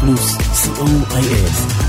פלוס, co.il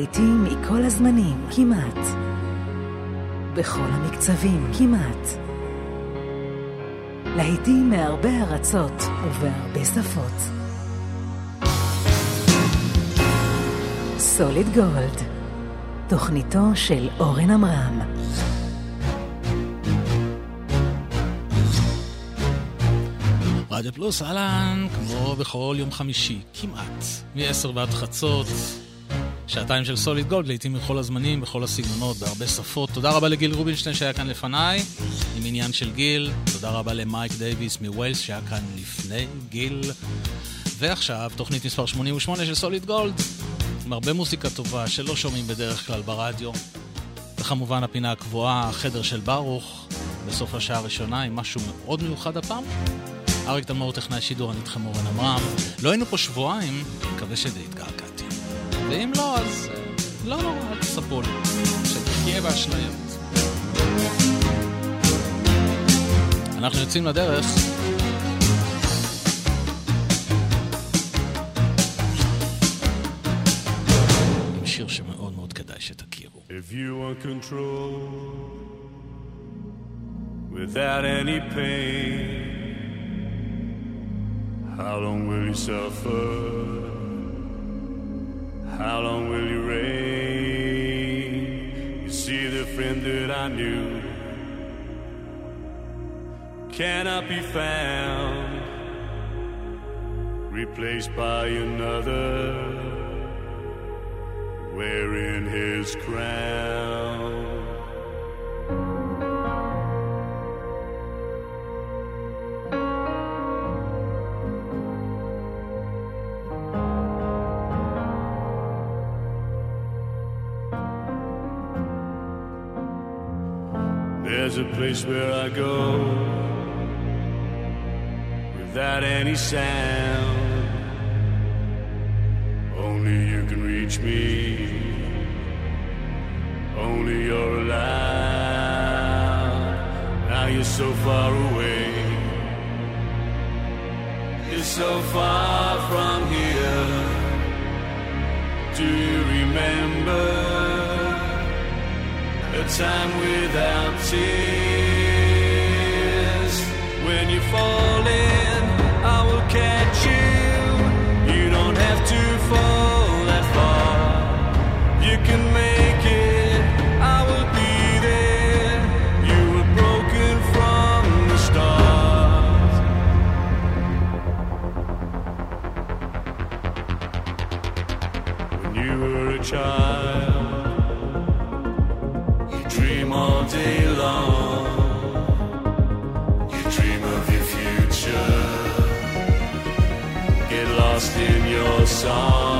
להיטים מכל הזמנים, כמעט. בכל המקצבים, כמעט. להיטים מהרבה ארצות ובהרבה שפות. סוליד גולד, תוכניתו של אורן עמרם. רדיו פלוס, אהלן, כמו בכל יום חמישי, כמעט, מ-10 ועד חצות, שעתיים של סוליד גולד, לעיתים מכל הזמנים, בכל הסגנונות, בהרבה שפות. תודה רבה לגיל רובינשטיין שהיה כאן לפניי, עם עניין של גיל. תודה רבה למייק דייוויס מווילס שהיה כאן לפני גיל. ועכשיו, תוכנית מספר 88 של סוליד גולד, עם הרבה מוזיקה טובה שלא שומעים בדרך כלל ברדיו. וכמובן הפינה הקבועה, החדר של ברוך, בסוף השעה הראשונה, עם משהו מאוד מיוחד הפעם. אריק תלמור, טכנאי שידור, אני איתכם אורן עמרם. לא היינו פה שבועיים, מקווה שדי התגעגעתם. ואם לא, אז אה, לא נורא, אל תספרו לי. שתחיה באשליות. אנחנו יוצאים לדרך. שיר שמאוד מאוד כדאי שתכירו. If you want control without any pain How long will you suffer? How long will you reign? You see the friend that I knew cannot be found, replaced by another wearing his crown. Place where I go without any sound. Only you can reach me. Only you're alive. Now you're so far away. You're so far from here. Do you remember? A time without tears. When you fall in, I will catch you. You don't have to fall that far. You can make it. I will be there. You were broken from the start. When you were a child. song.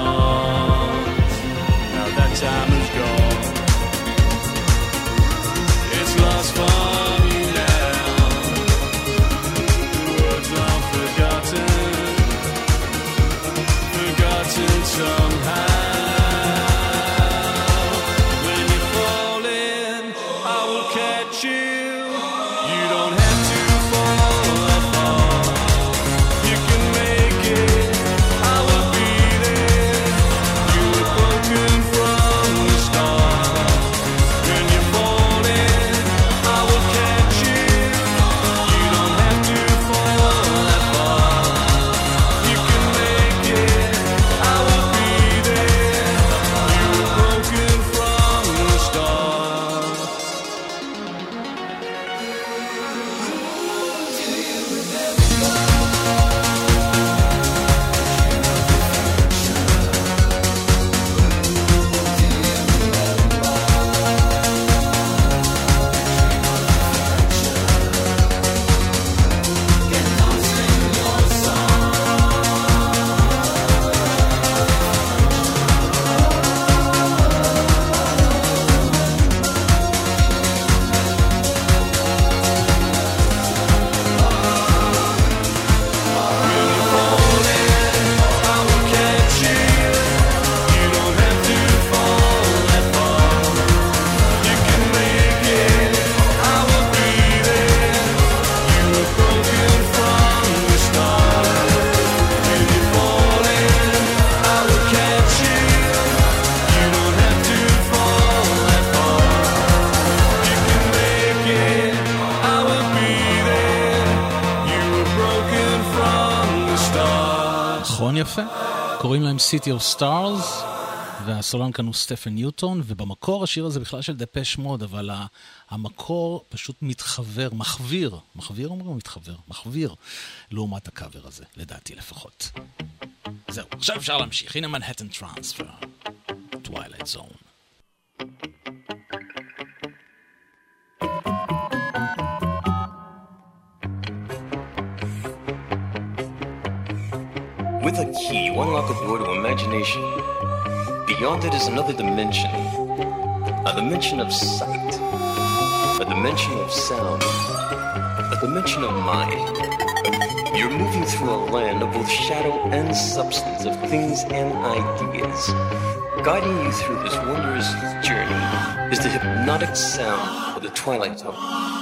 City of Stars, והסולן כאן הוא סטפן ניוטון, ובמקור השיר הזה בכלל של Depeche Mode, אבל המקור פשוט מתחבר, מחוויר, מחוויר אומרים מתחבר? מחוויר, לעומת הקאבר הזה, לדעתי לפחות. זהו, עכשיו אפשר להמשיך, הנה Manhattan Transfer, Twilight Zone. With a key, you unlock a door to imagination. Beyond it is another dimension. A dimension of sight. A dimension of sound. A dimension of mind. You're moving through a land of both shadow and substance, of things and ideas. Guiding you through this wondrous journey is the hypnotic sound of the Twilight Zone.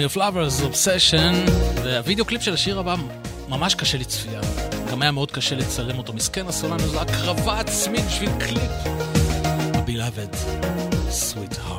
Of Lovers, Obsession, והווידאו קליפ של השיר הבא ממש קשה לצפייה. גם היה מאוד קשה לצלם אותו. מסכן לנו איזו הקרבה עצמית בשביל קליפ. ה-Beloved, Sweet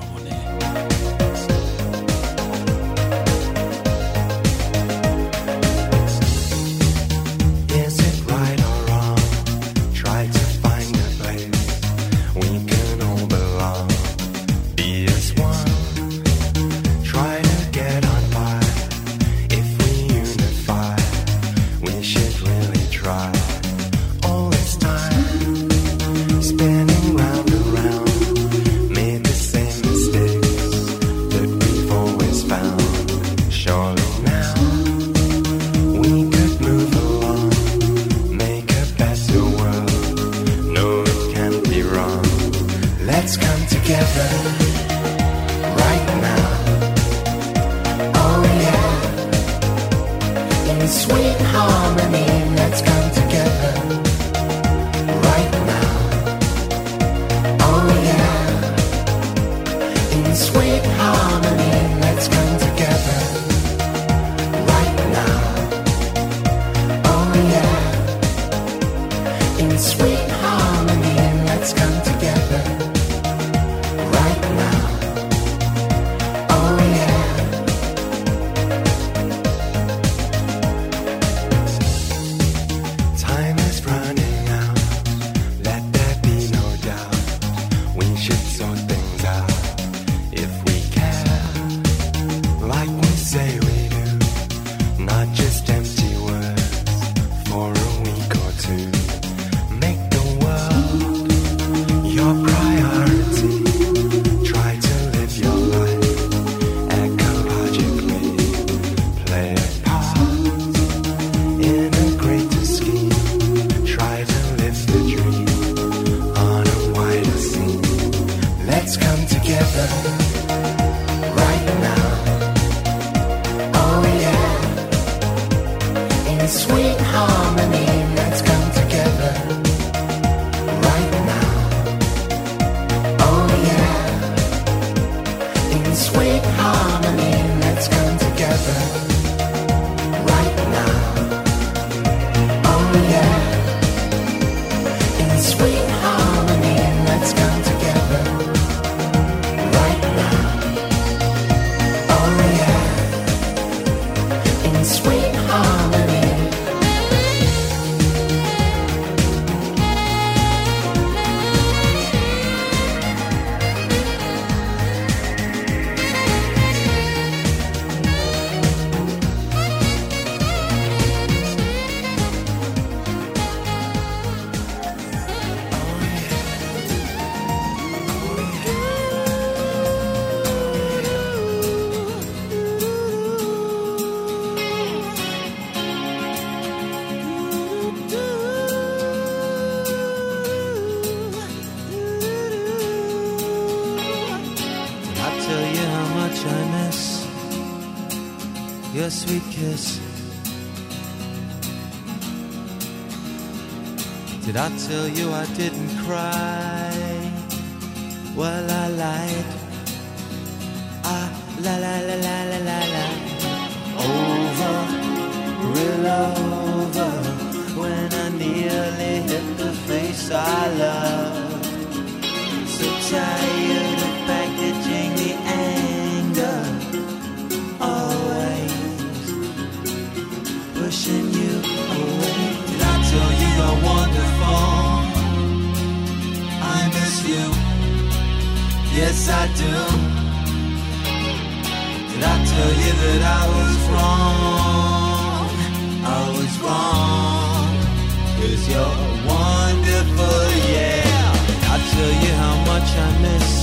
tell you I didn't cry. Well, I lied. Ah, la la la la la la la. Over, real over. When I nearly hit the face I love. So tired Yes, I do. Did I tell you that I was wrong? I was wrong. Cause you're wonderful, yeah. I tell you how much I miss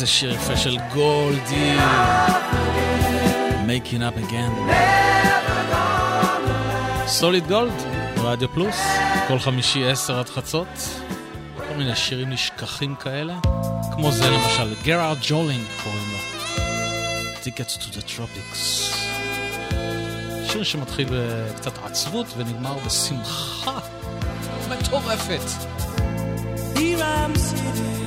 איזה שיר יפה של גולדי. Making up again. סוליד גולד, רדיו פלוס, כל חמישי עשר עד חצות. כל מיני שירים נשכחים כאלה, כמו זה למשל, גרארד ג'ולינג קוראים לו. Tickets to the Tropics. שיר שמתחיל בקצת עצבות ונגמר בשמחה מטורפת. Here I'm sitting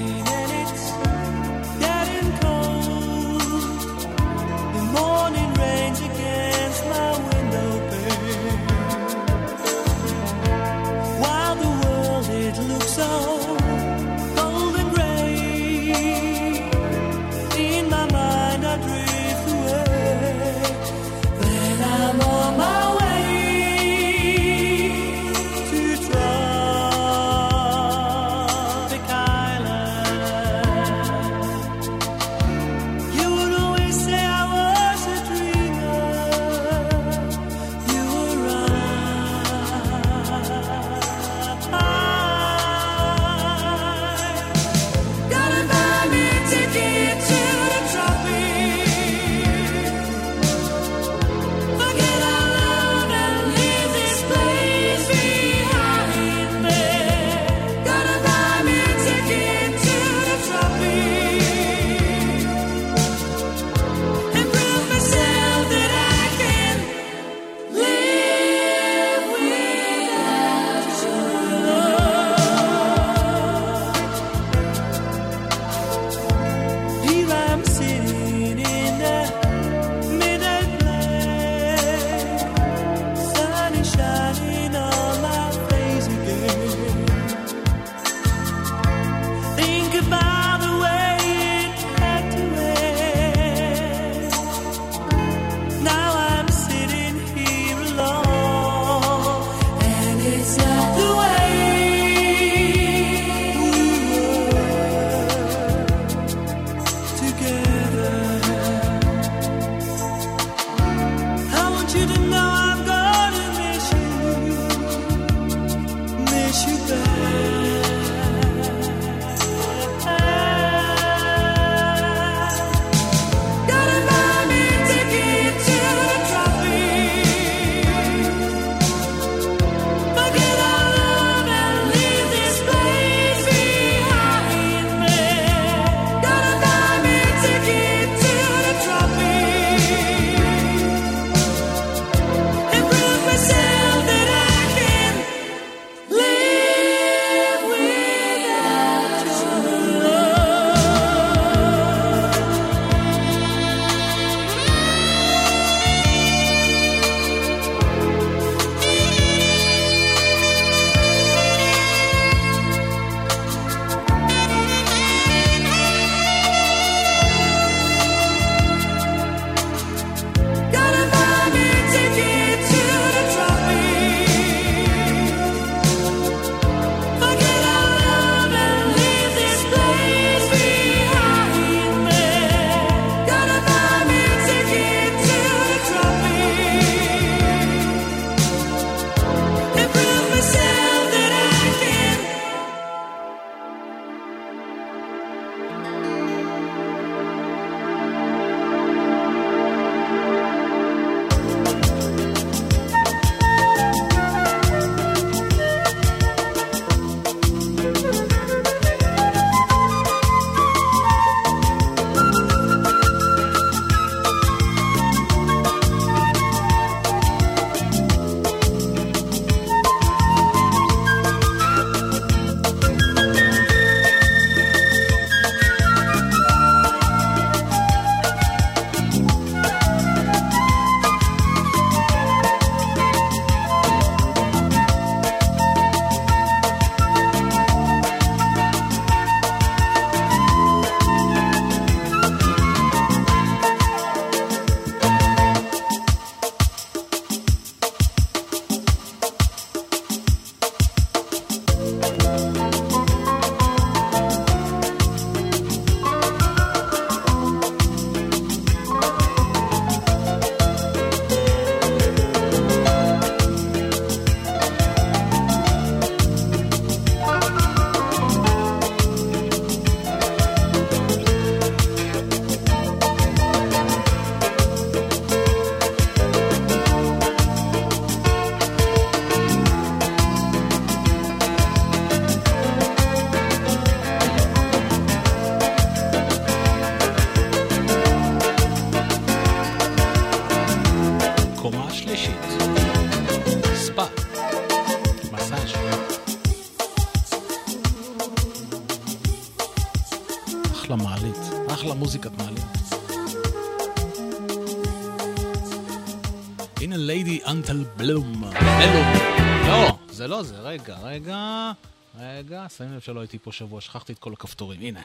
רגע, רגע, רגע, שמים לב שלא הייתי פה שבוע, שכחתי את כל הכפתורים. הנה.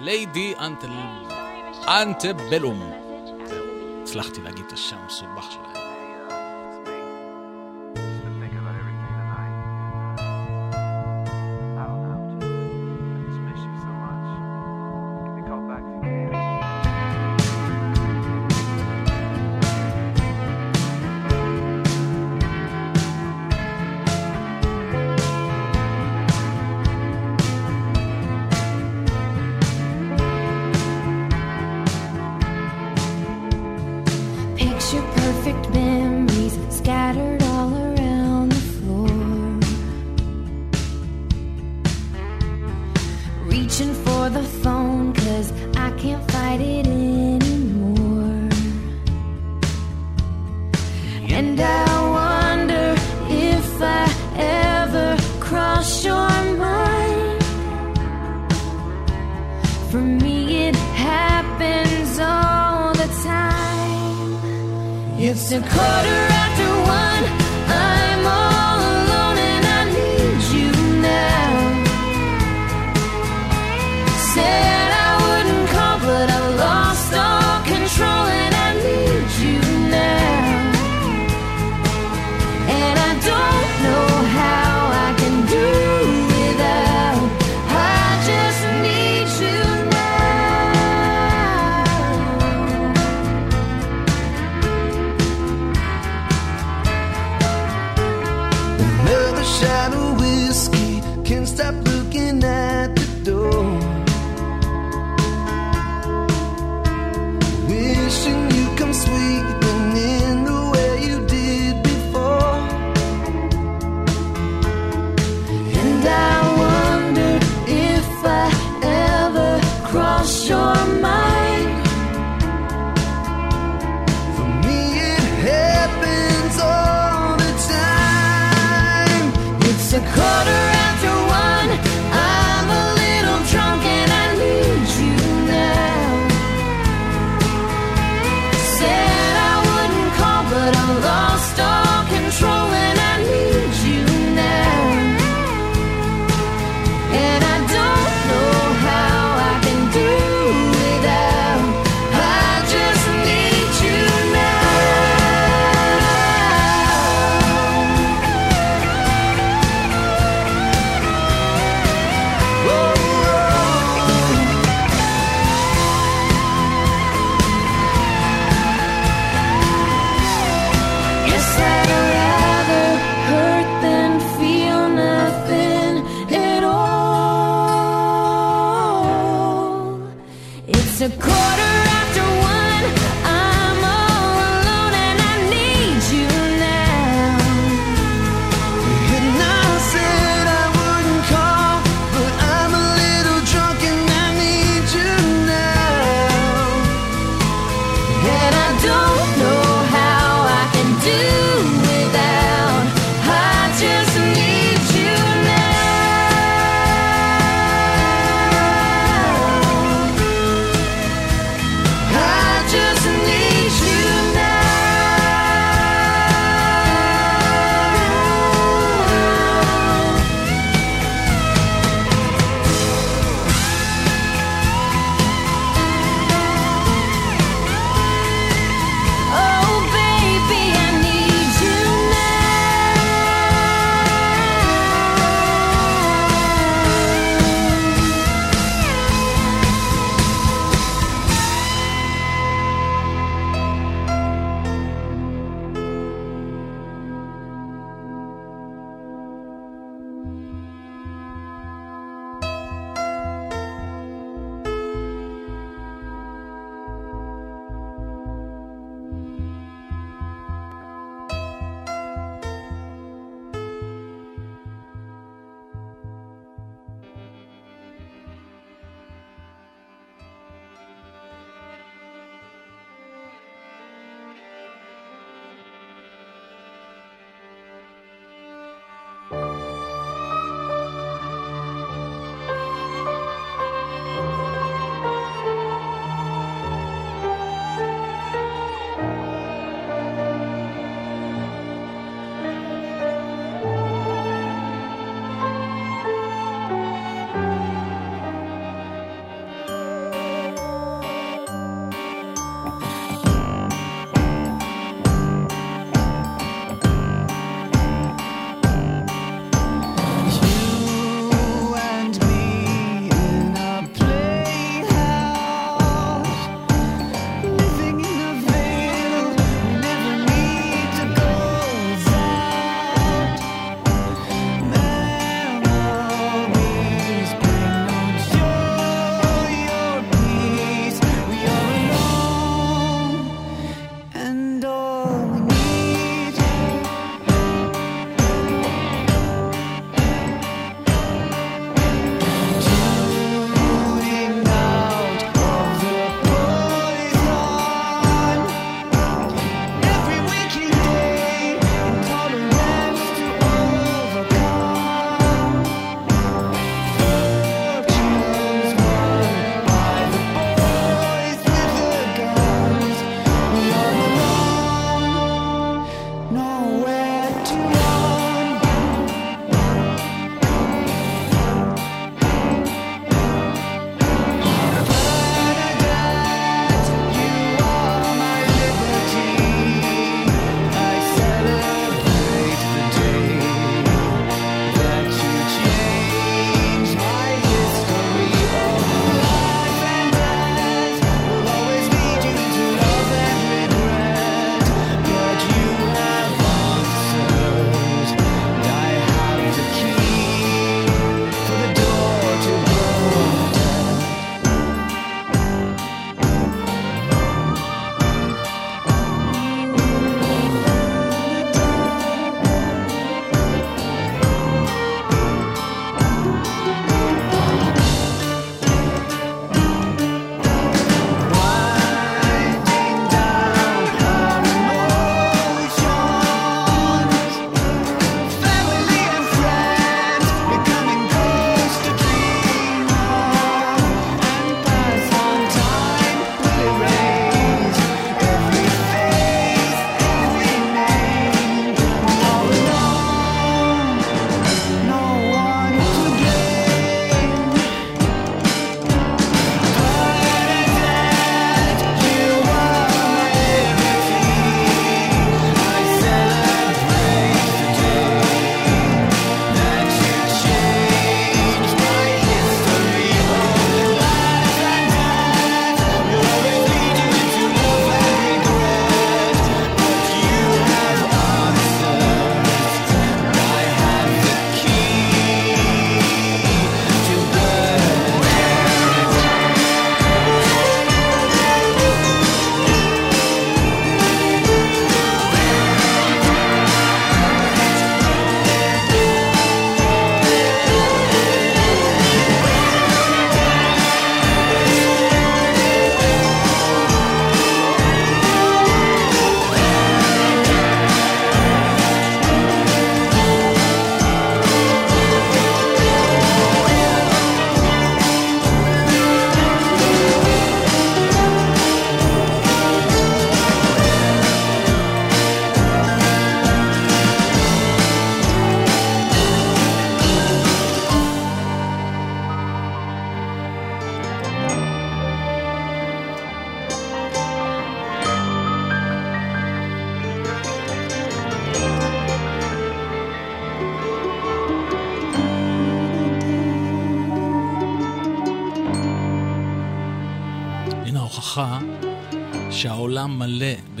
ליידי. אנטבלום. הצלחתי להגיד את השם המסובך שלהם.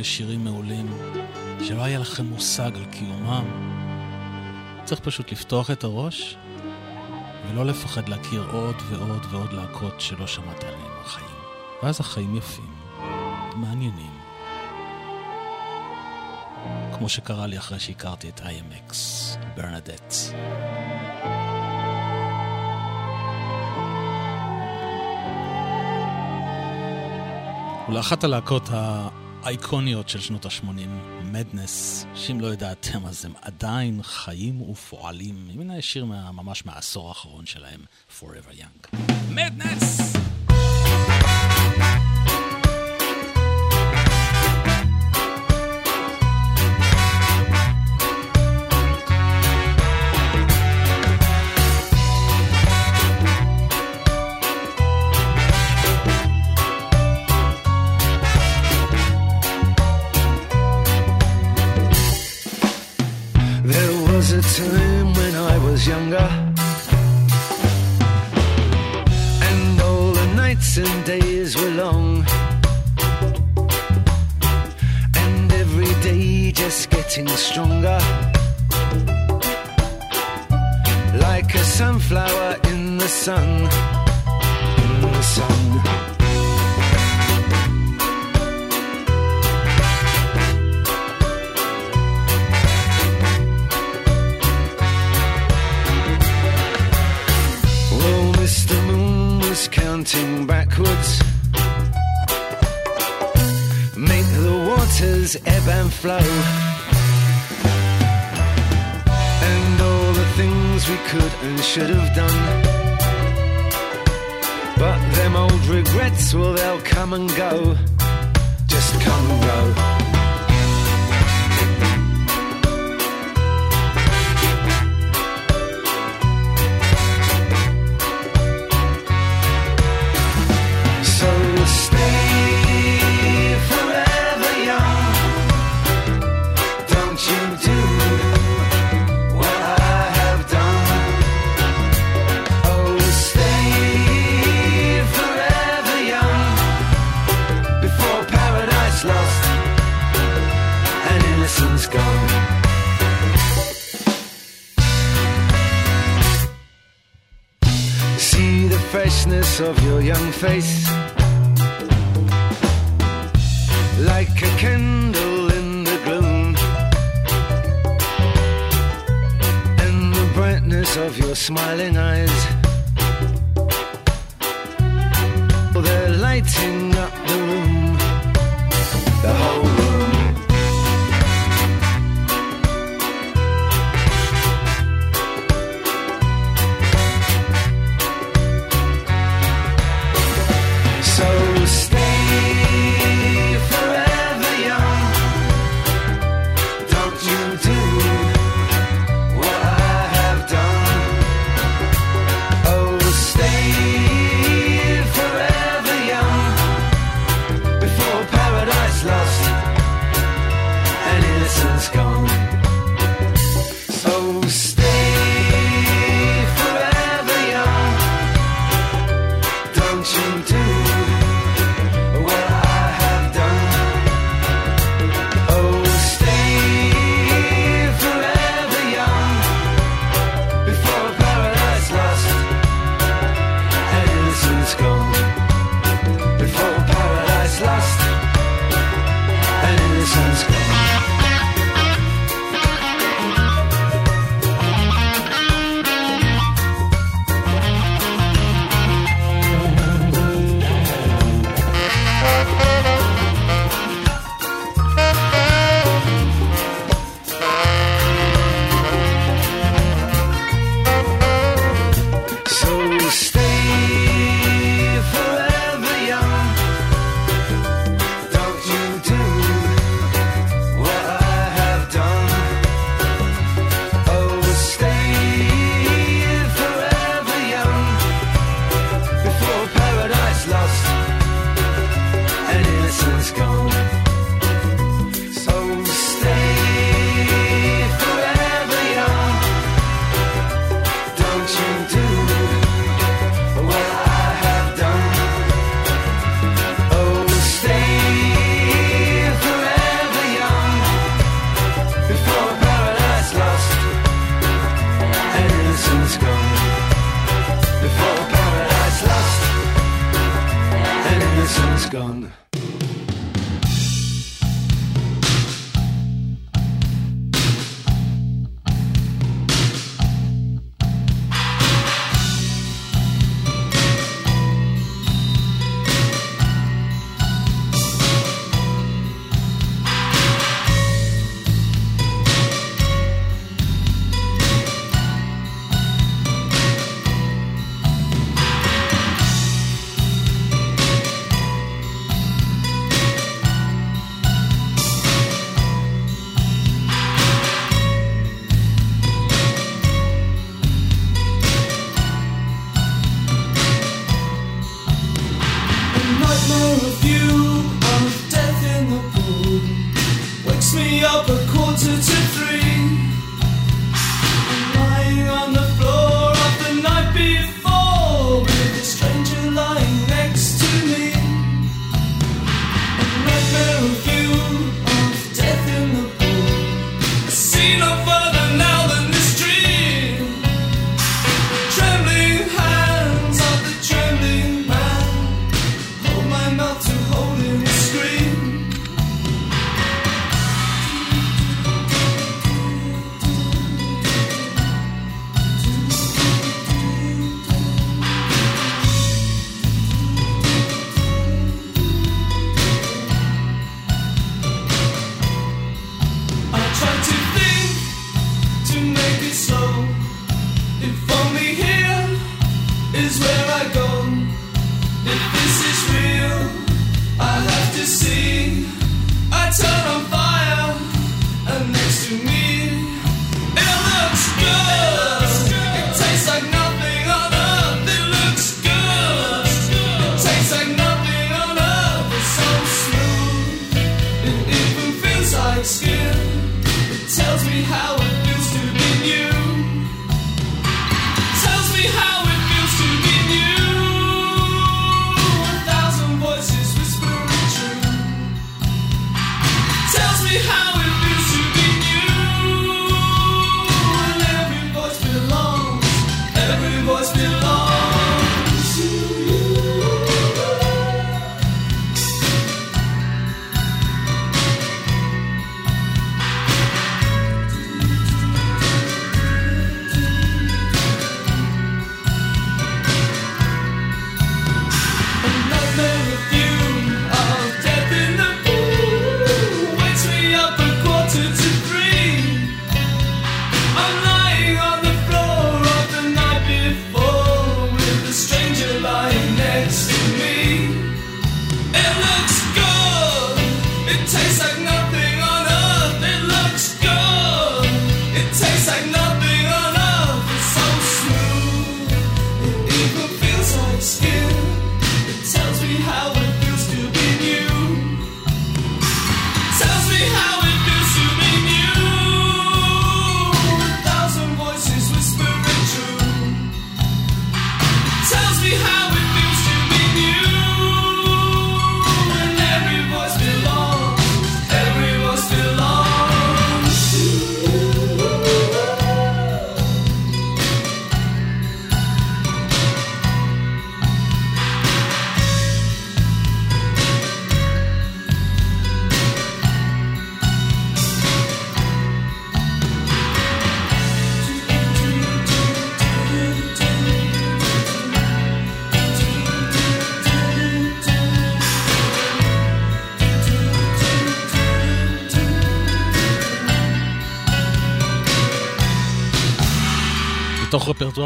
מלא בשירים מעולים, שלא היה לכם מושג על קיומם. צריך פשוט לפתוח את הראש ולא לפחד להכיר עוד ועוד ועוד להקות שלא שמעת עליהם בחיים. ואז החיים יפים, מעניינים. כמו שקרה לי אחרי שהכרתי את IMX, ברנדט. ולאחת הלהקות האייקוניות של שנות ה-80, מדנס, שאם לא ידעתם אז הם עדיין חיים ופועלים. הנה שיר מה, ממש מהעשור האחרון שלהם, Forever Young. מדנס!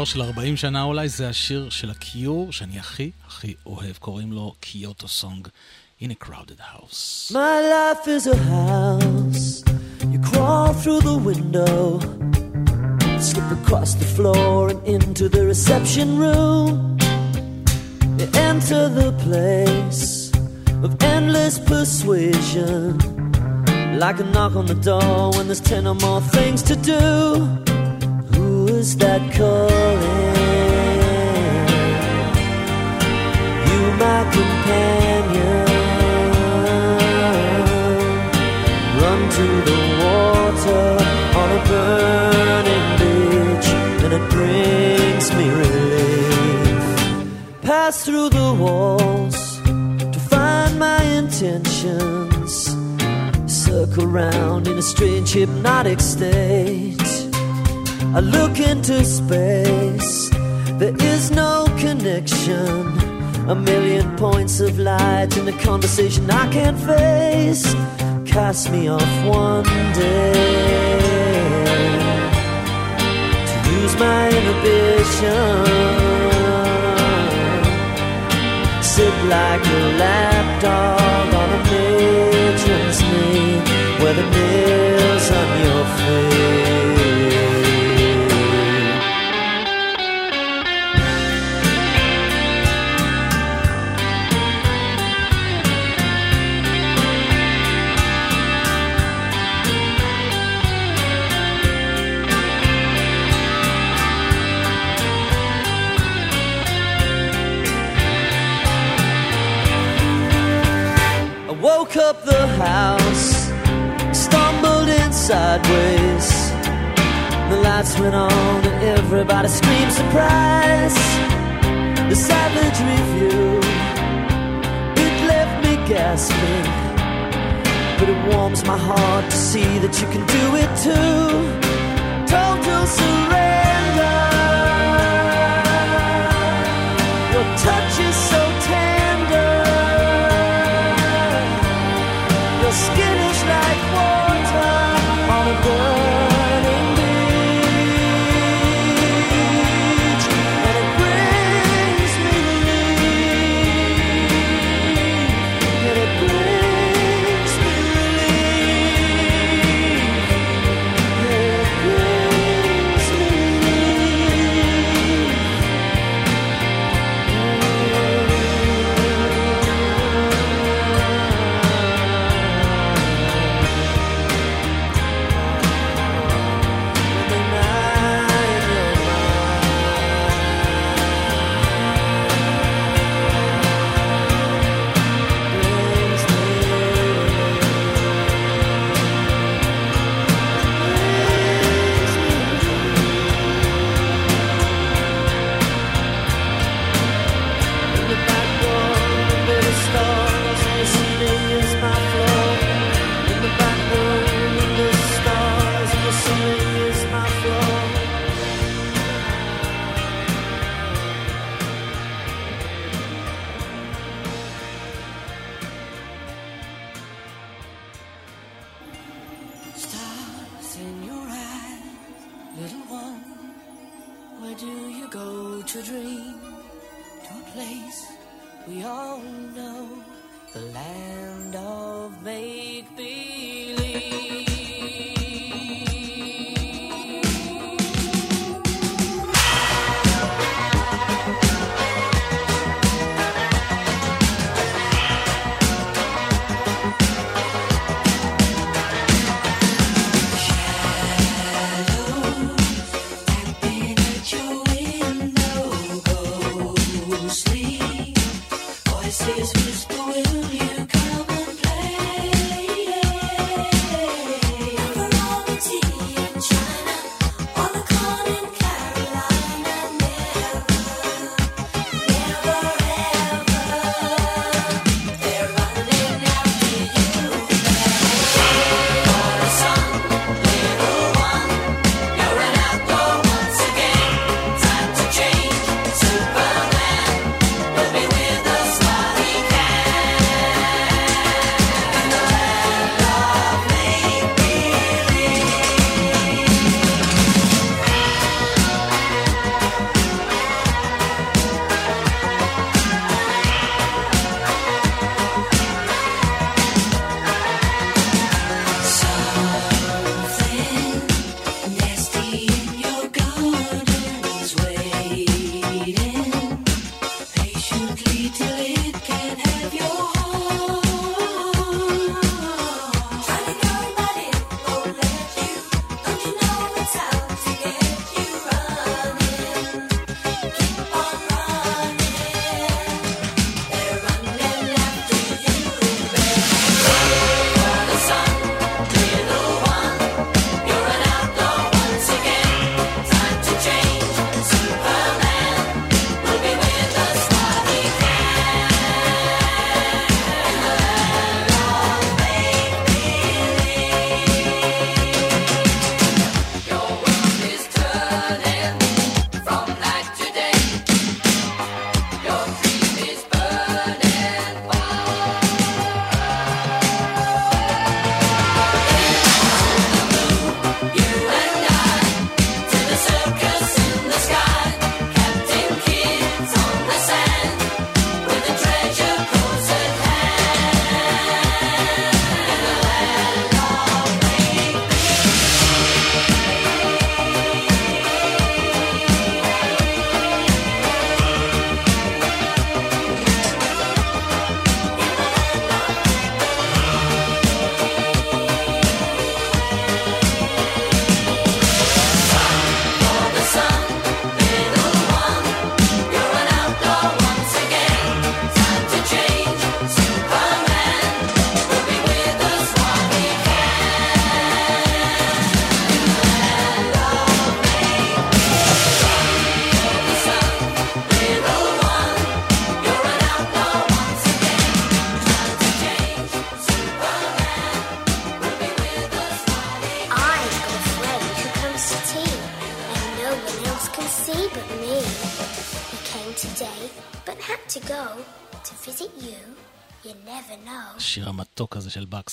מתוך רפרטואר של 40 שנה אולי, זה השיר של הקיור שאני הכי הכי אוהב, קוראים לו קיוטו סונג. in a crowded house. My life is a house. You crawl through the window, slip across the floor and into the reception room. You enter the place of endless persuasion, like a knock on the door when there's ten or more things to do. is that calling? You, my companion, run to the water on a burning beach, and it brings me relief. Pass through the walls to find my intentions circle round in a strange hypnotic state. I look into space, there is no connection. A million points of light in a conversation I can't face. Cast me off one day to lose my inhibition. Sit like a lapdog on a matron's knee, where the nails on your face. House, stumbled in sideways. The lights went on and everybody screamed surprise. The savage review, it left me gasping. But it warms my heart to see that you can do it too. Total surrender.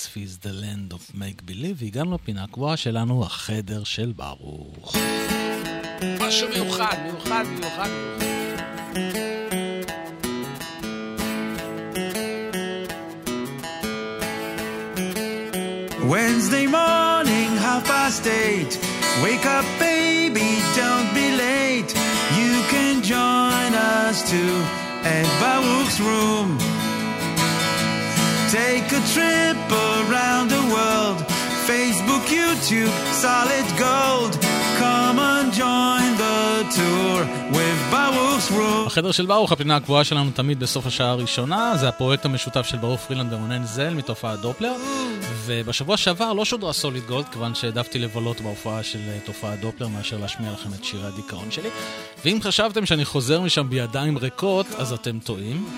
בקס פיז, The Land of Make Believe, והגענו לפינה הקבועה שלנו, החדר של ברוך. משהו מיוחד, מיוחד, מיוחד, מיוחד. Wednesday morning, half past eight. Wake up, baby, don't be late. You can join us too at Baruch's room. Take a trip around the world. Facebook, YouTube, solid gold. Come and join the tour with Baruch's room. החדר של ברוך, הפינה הקבועה שלנו תמיד בסוף השעה הראשונה, זה הפרויקט המשותף של ברוך פרילנד ורונן זל מתופעת דופלר. ובשבוע שעבר לא שודרה סוליד גולד, כיוון שהעדפתי לבלות בהופעה של אה, תופעת דופלר מאשר להשמיע לכם את שירי הדיכאון שלי. ואם חשבתם שאני חוזר משם בידיים ריקות, אז אתם טועים.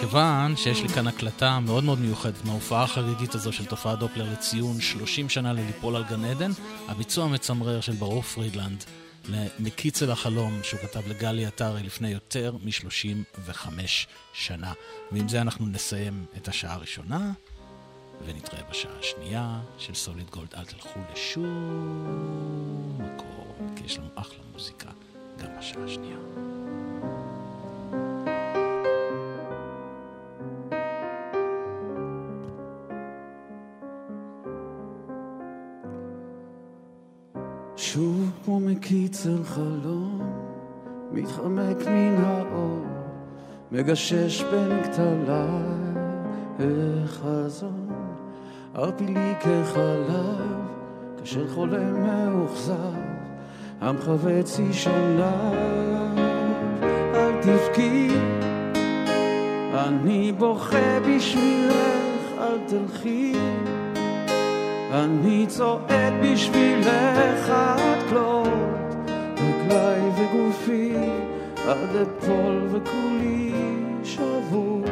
כיוון שיש לי כאן הקלטה מאוד מאוד מיוחדת מההופעה החגיגית הזו של תופעת דופלר לציון 30 שנה לליפול על גן עדן, הביצוע המצמרר של ברוך פרידלנד למקיץ אל החלום שהוא כתב לגלי עטרי לפני יותר מ-35 שנה. ועם זה אנחנו נסיים את השעה הראשונה. ונתראה בשעה השנייה של סוליד גולד. אל תלכו לשום מקום, כי יש לנו אחלה מוזיקה גם בשעה השנייה. שוב כמו מקיץ אל חלום, מתחמק מן האור, מגשש בין כתליי החזון, ערפילי כחלב, כאשר חולם מאוכזב, המחווץ אישוניו, אל תבכי, אני בוכה בשבילך, אל תלכי. אני צועד בשבילך עד כלות, רגליי וגופי עד אפול וכולי שבור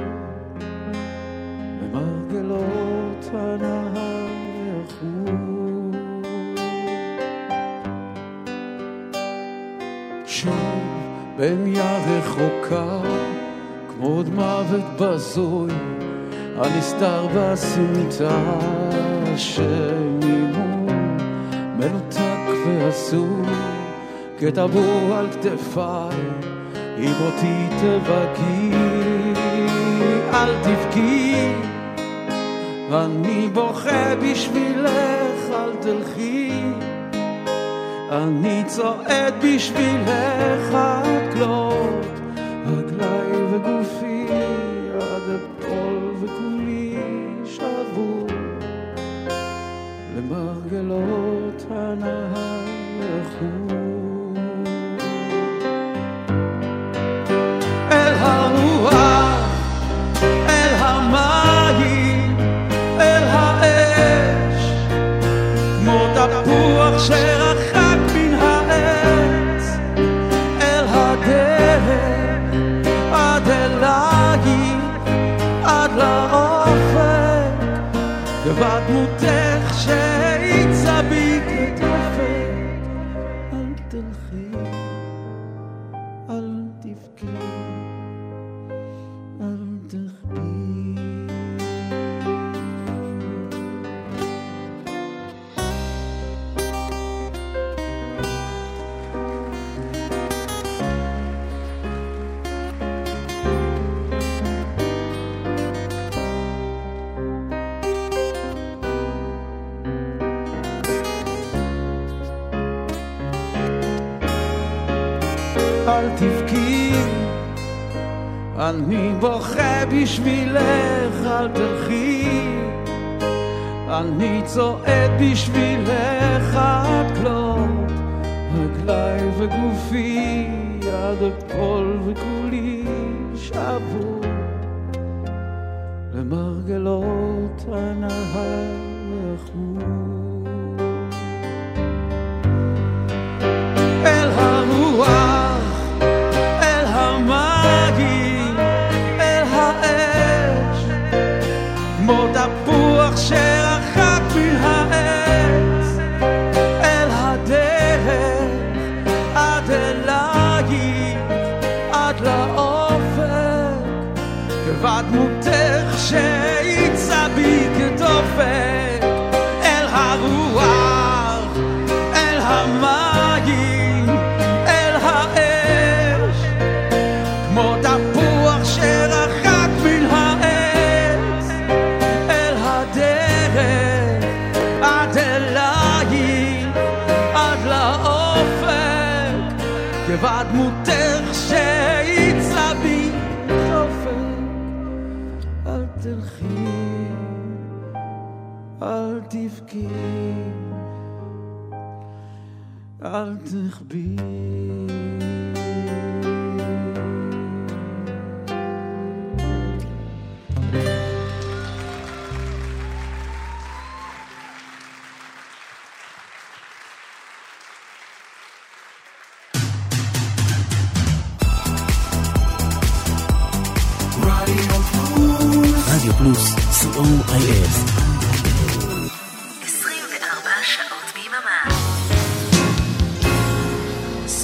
למרגלות הנהר החור. שוב במיה רחוקה, כמו עוד מוות בזוי, הנסתר בסמטה שממול מנותק ועשוי כטבור על כתפיי אם אותי תבכי אל תבכי אני בוכה בשבילך אל תלכי. אני צועד בשבילך עד כלות רגליי וגופי עד למרגלות הנהר לחור. אל הרוח, אל המים, אל האש, כמו תפוח שרחק אל תבכי, אני בוכה בשבילך, אל תלכי. אני צועד בשבילך עד כלות, רגליי וגופי עד אפול וכולי שבור למרגלות הנהר החור. te rebi. Radio Plus,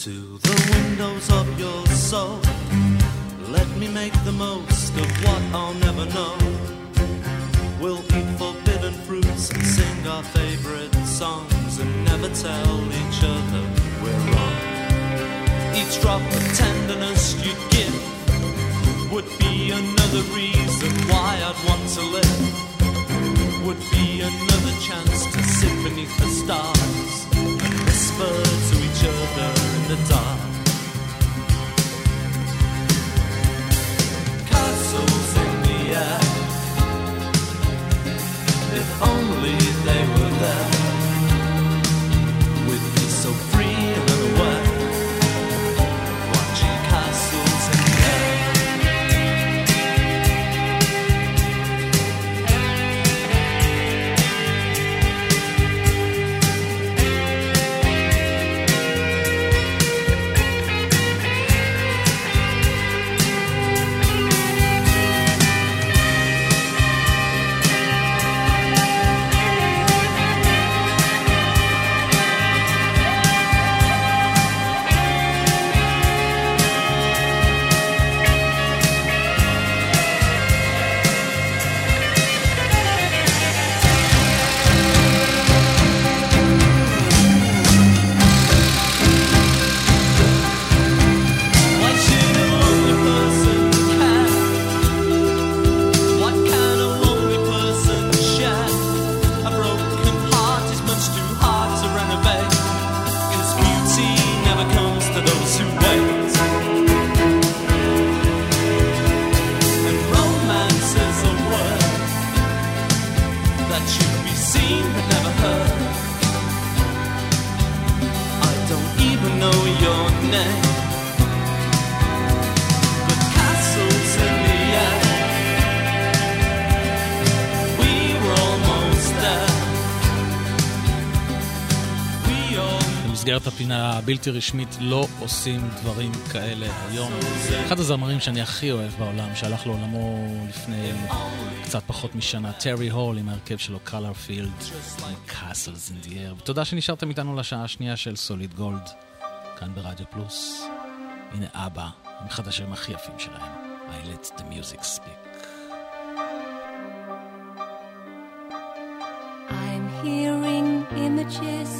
to the הבלתי רשמית לא עושים דברים כאלה היום. אחד הזמרים שאני הכי אוהב בעולם, שהלך לעולמו לפני קצת פחות משנה, טרי הול עם ההרכב שלו, Colourfield, Castles in the Air. ותודה שנשארתם איתנו לשעה השנייה של Solid Gold, כאן ברדיו פלוס. הנה אבא, אחד השירים הכי יפים שלהם, I let the music speak. I'm hearing images,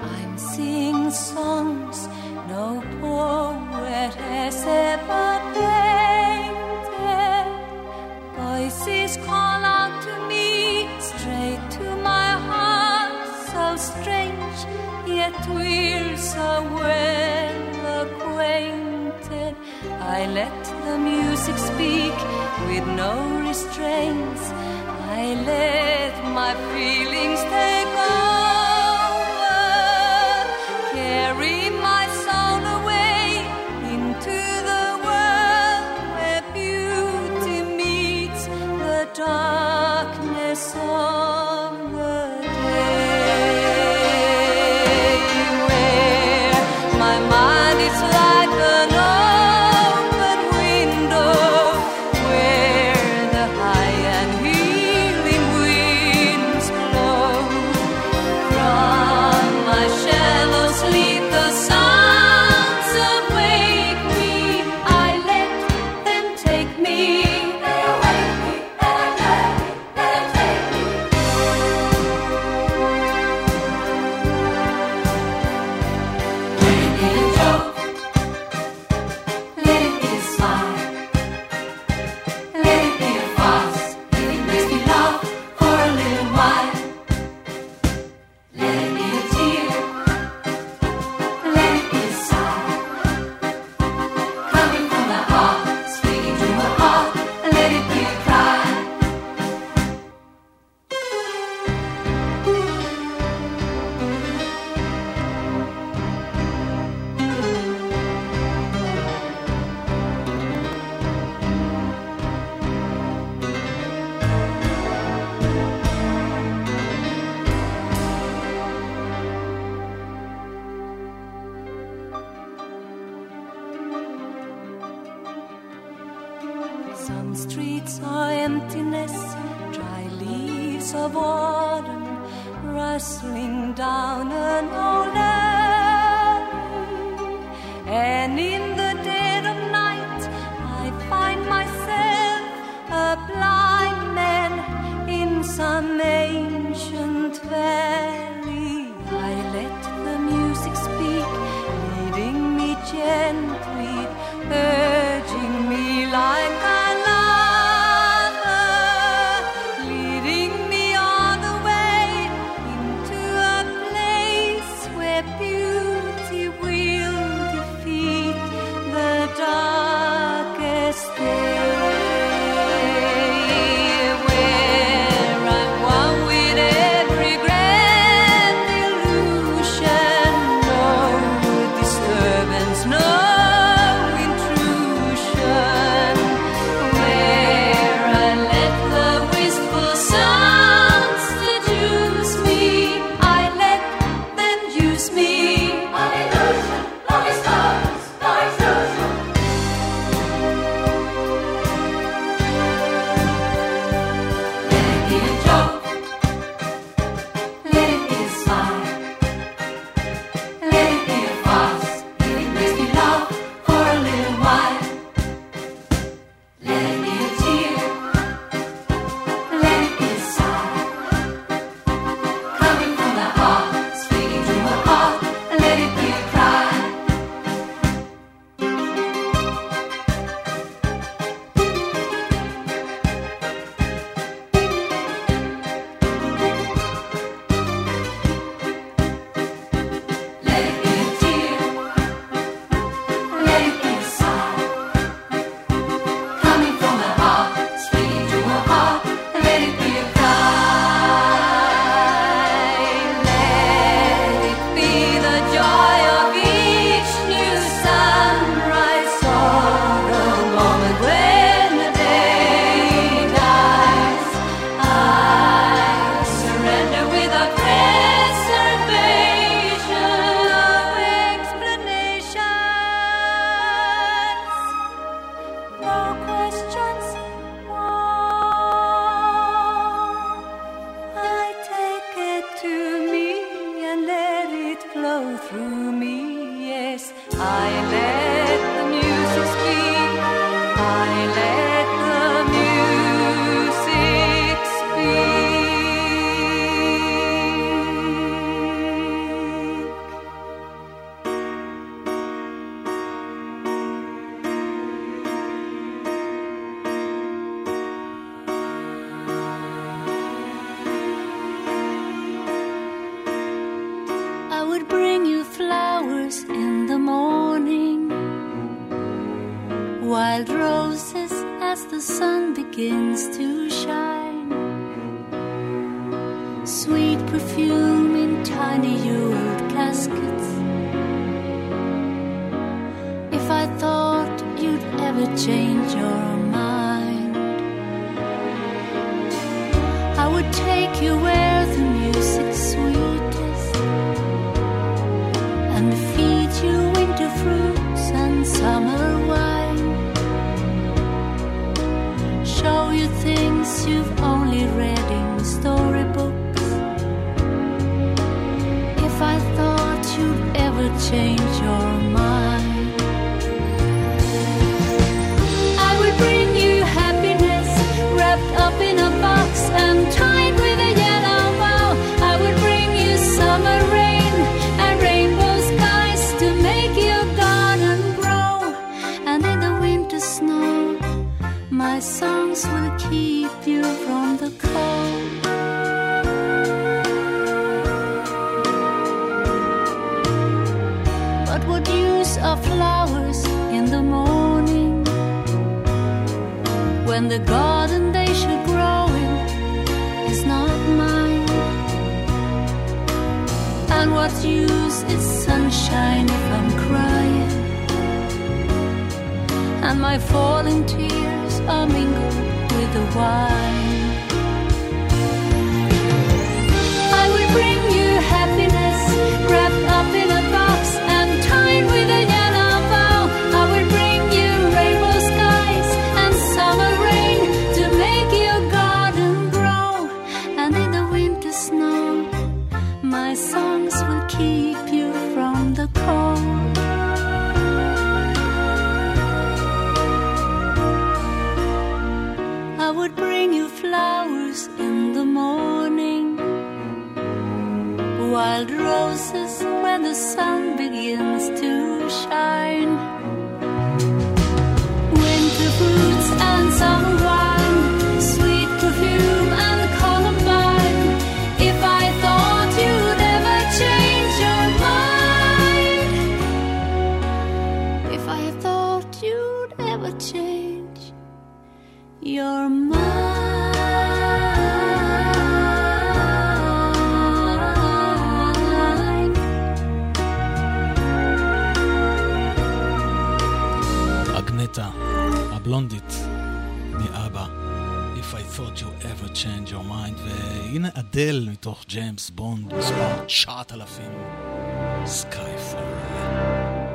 I'm singing songs no poet has ever painted. Voices call out to me straight to my heart, so strange, yet we're so well acquainted. I let the music speak with no restraints. I let my feelings take over, carry my soul away into the world where beauty meets the darkness of Of flowers in the morning. When the garden they should grow in is not mine. And what use is sunshine if I'm crying? And my falling tears are mingled with the wine. I will bring you happiness. Change Your Mind, והנה אדל מתוך ג'יימס בונד, מספר 9,000, Skyfall.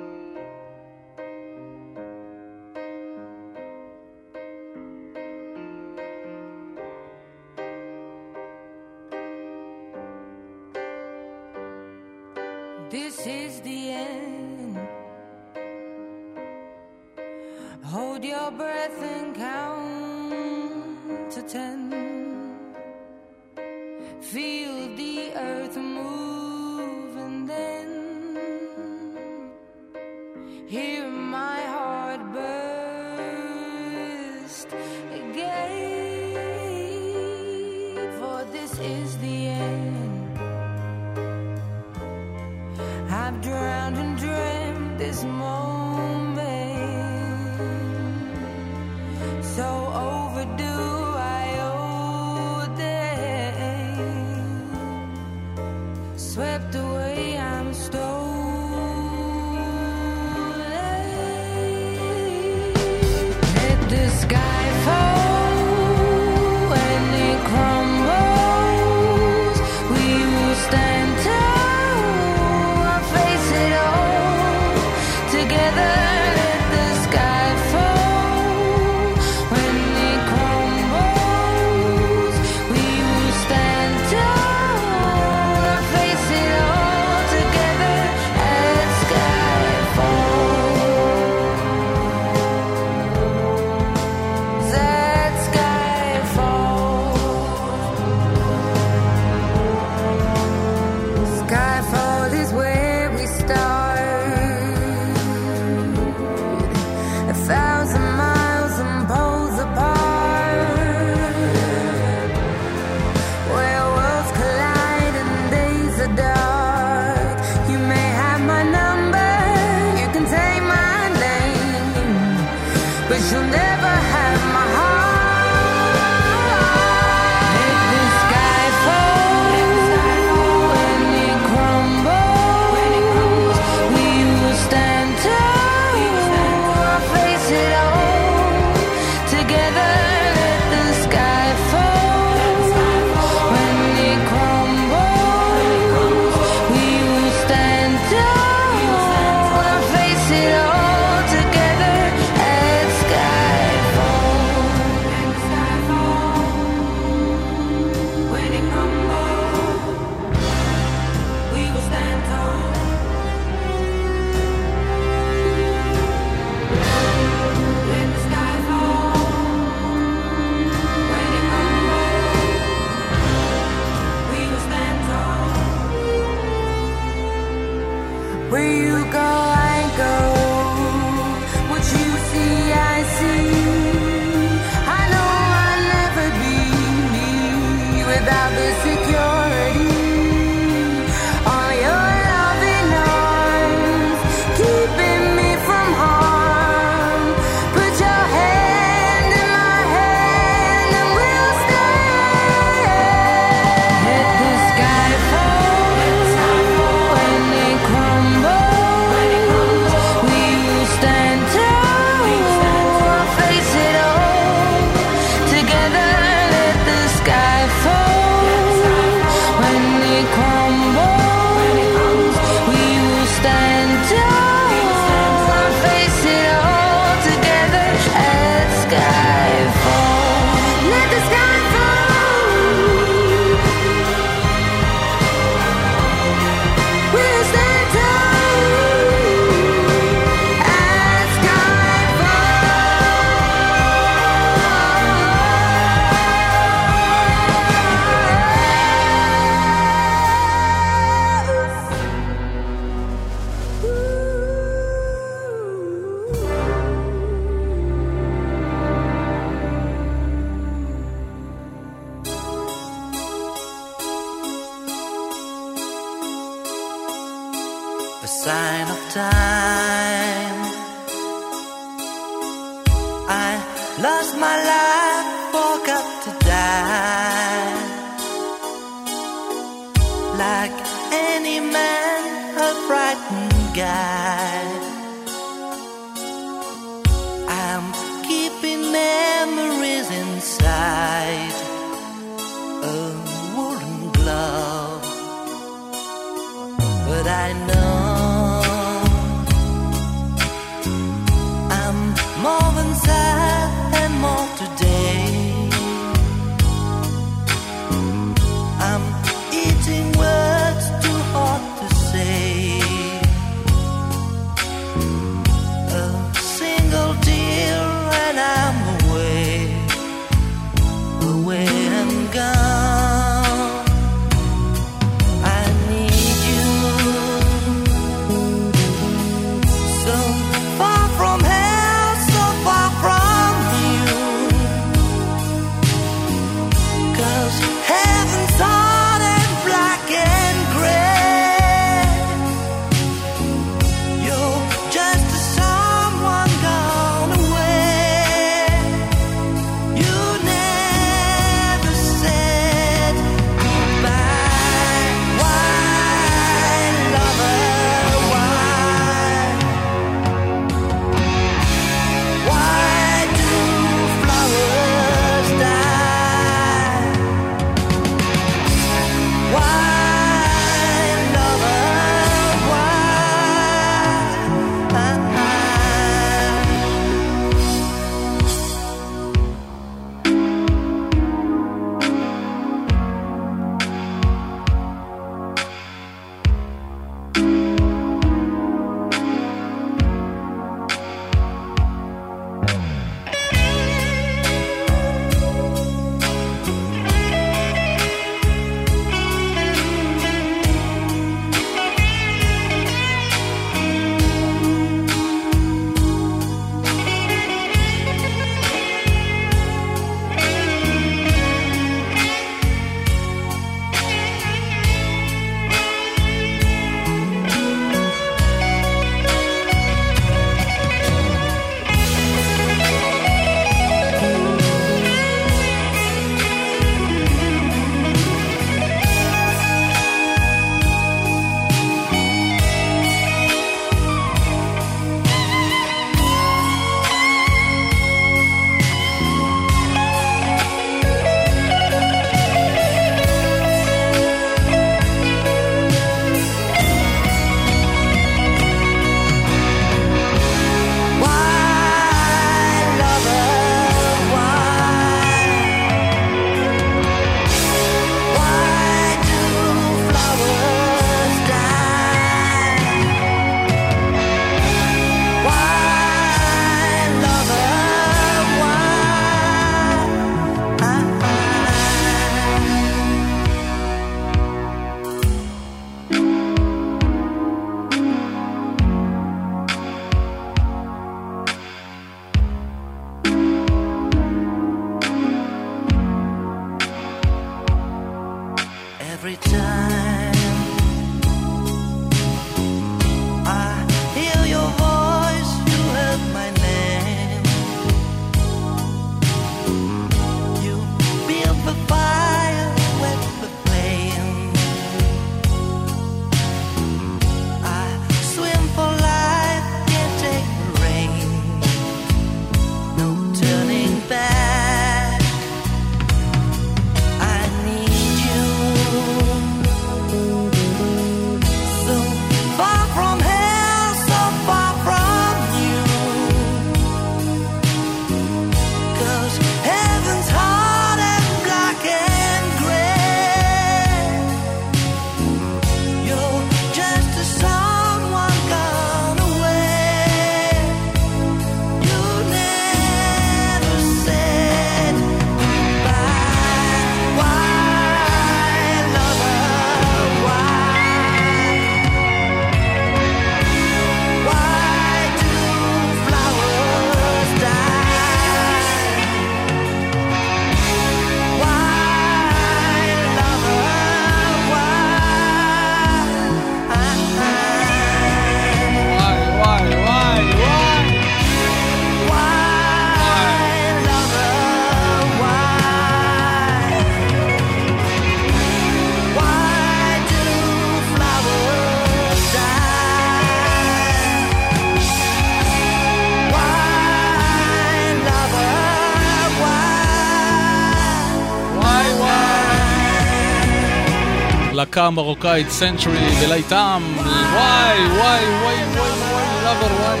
הלהקה המרוקאית סנצ'ורי בלהיטם, וואי, וואי, וואי, וואי, וואי, לאבר, וואי.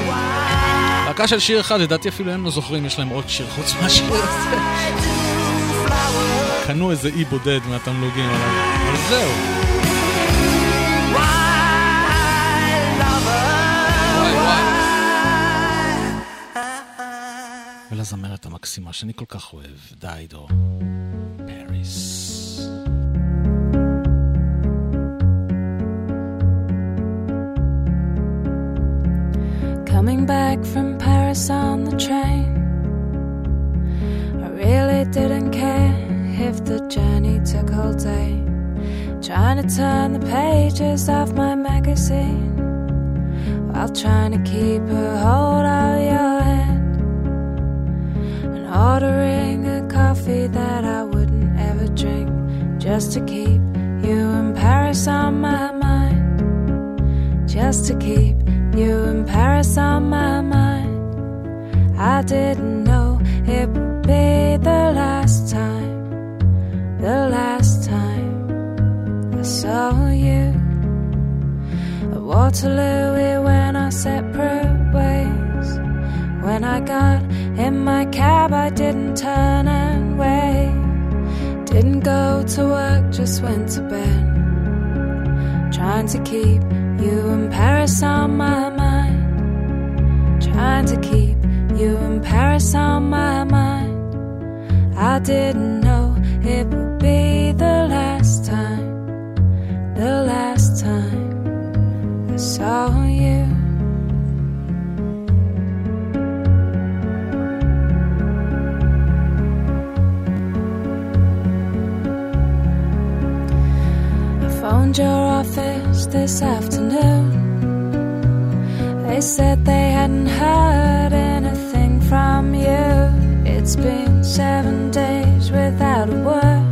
להקה של שיר אחד, לדעתי אפילו הם לא זוכרים, יש להם עוד שיר חוץ מהשיר הזה. קנו איזה אי בודד מהתמלוגים עליו, אבל זהו. ולזמרת המקסימה שאני כל כך אוהב, דיידו, פריס. Coming back from Paris on the train, I really didn't care if the journey took all day. Trying to turn the pages of my magazine while trying to keep a hold of your hand and ordering a coffee that I wouldn't ever drink just to keep you in Paris on my mind. Just to keep you in Paris on my mind. I didn't know it would be the last time, the last time I saw you. At Waterloo, we went our separate ways. When I got in my cab, I didn't turn and wait. Didn't go to work, just went to bed. Trying to keep you in Paris on my mind. Trying to keep you in Paris on my mind. I didn't know it would be the last time, the last time I saw you. I phoned your office this afternoon. They said they hadn't heard anything from you. It's been seven days without a word.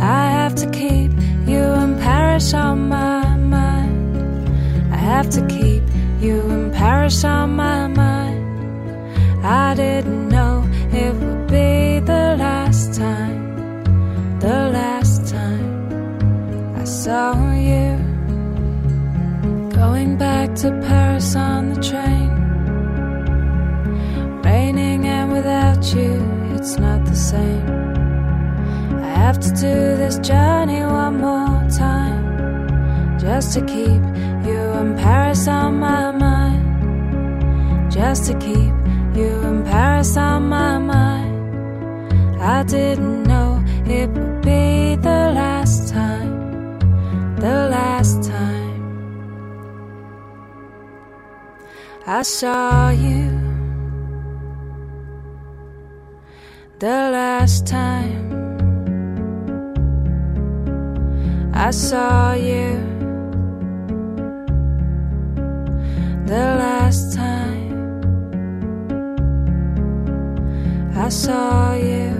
I have to keep you in Paris on my mind. I have to keep you in Paris on my mind. I didn't know it would be the last time, the last time I saw you. Going back to Paris on the train. Raining and without you, it's not the same. I have to do this journey one more time. Just to keep you in Paris on my mind. Just to keep you in Paris on my mind. I didn't know it would be the last time. The last time. I saw you the last time. I saw you the last time. I saw you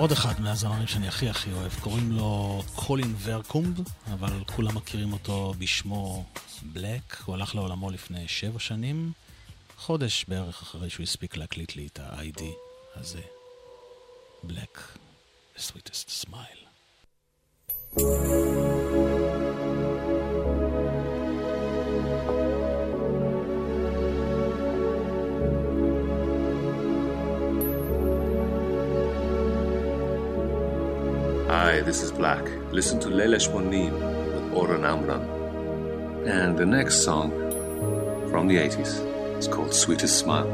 עוד אחד מהזמרים שאני הכי הכי אוהב, קוראים לו קולין ורקומב, אבל כולם מכירים אותו בשמו בלק, הוא הלך לעולמו לפני שבע שנים, חודש בערך אחרי שהוא הספיק להקליט לי את ה-ID הזה. בלק, the sweetest smile. This is Black. Listen to Lelesh Shmonim with Oran Amran, And the next song from the 80s is called Sweetest Smile.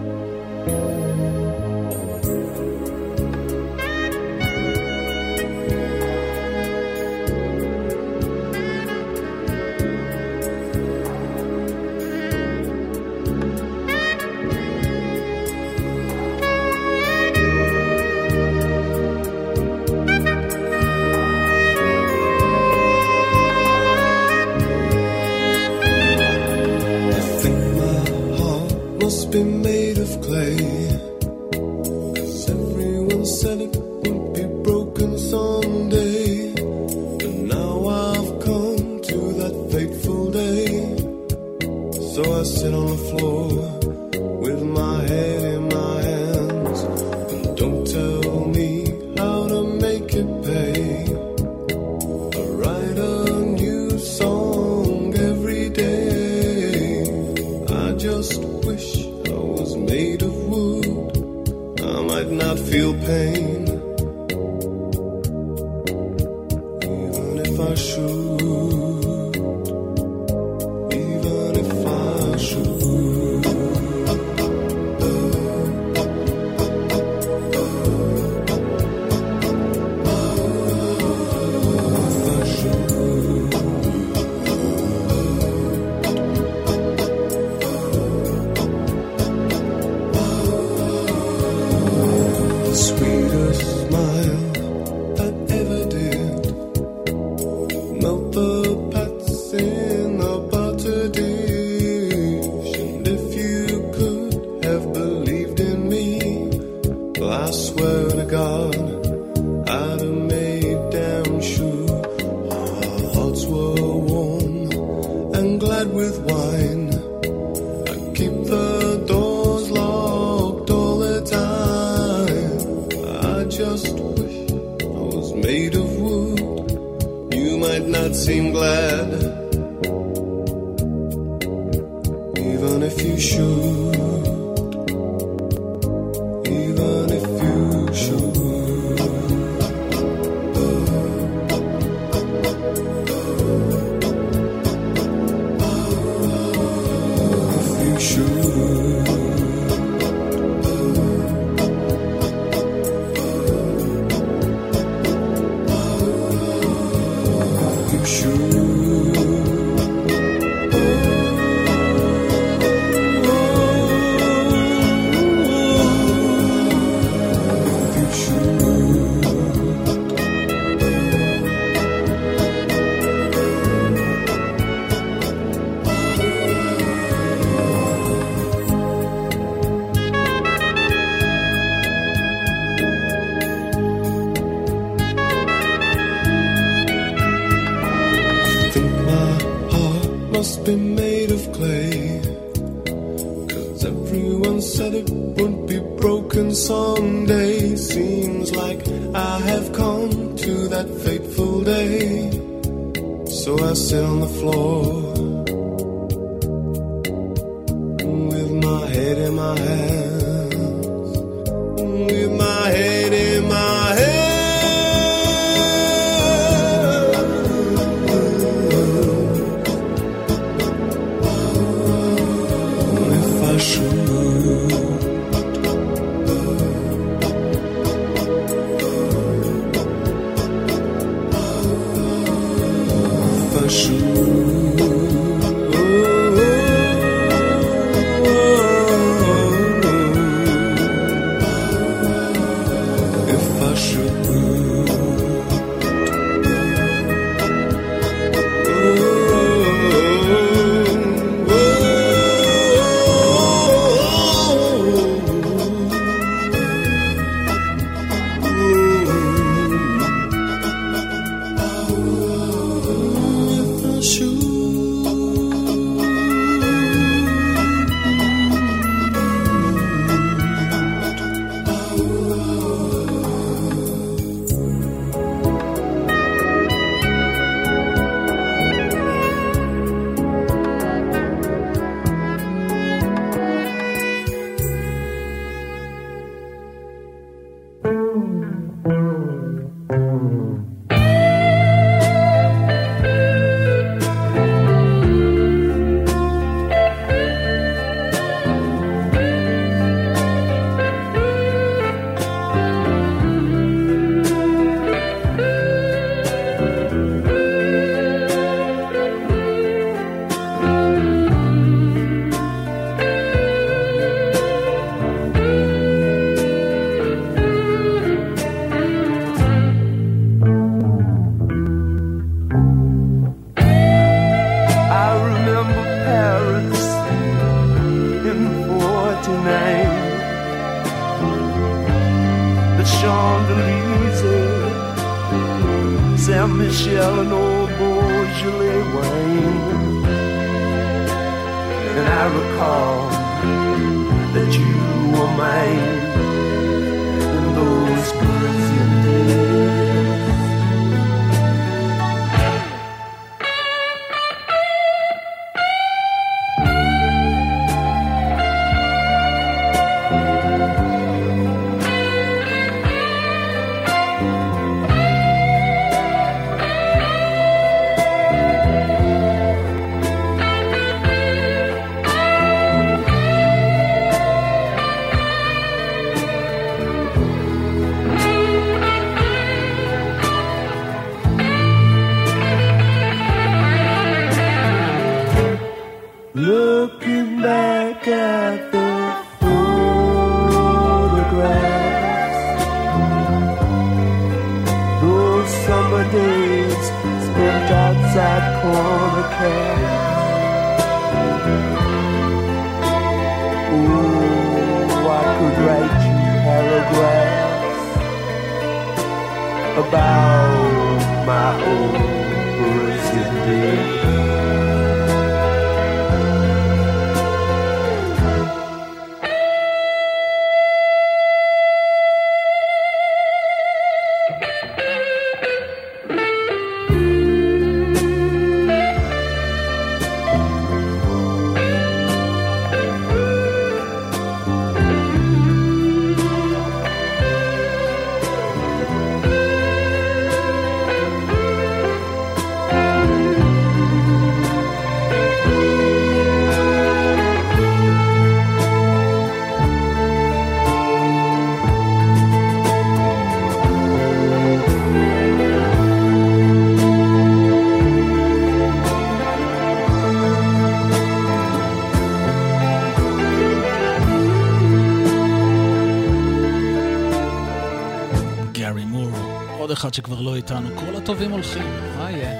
אחד שכבר לא איתנו, כל הטובים הולכים, מה יהיה?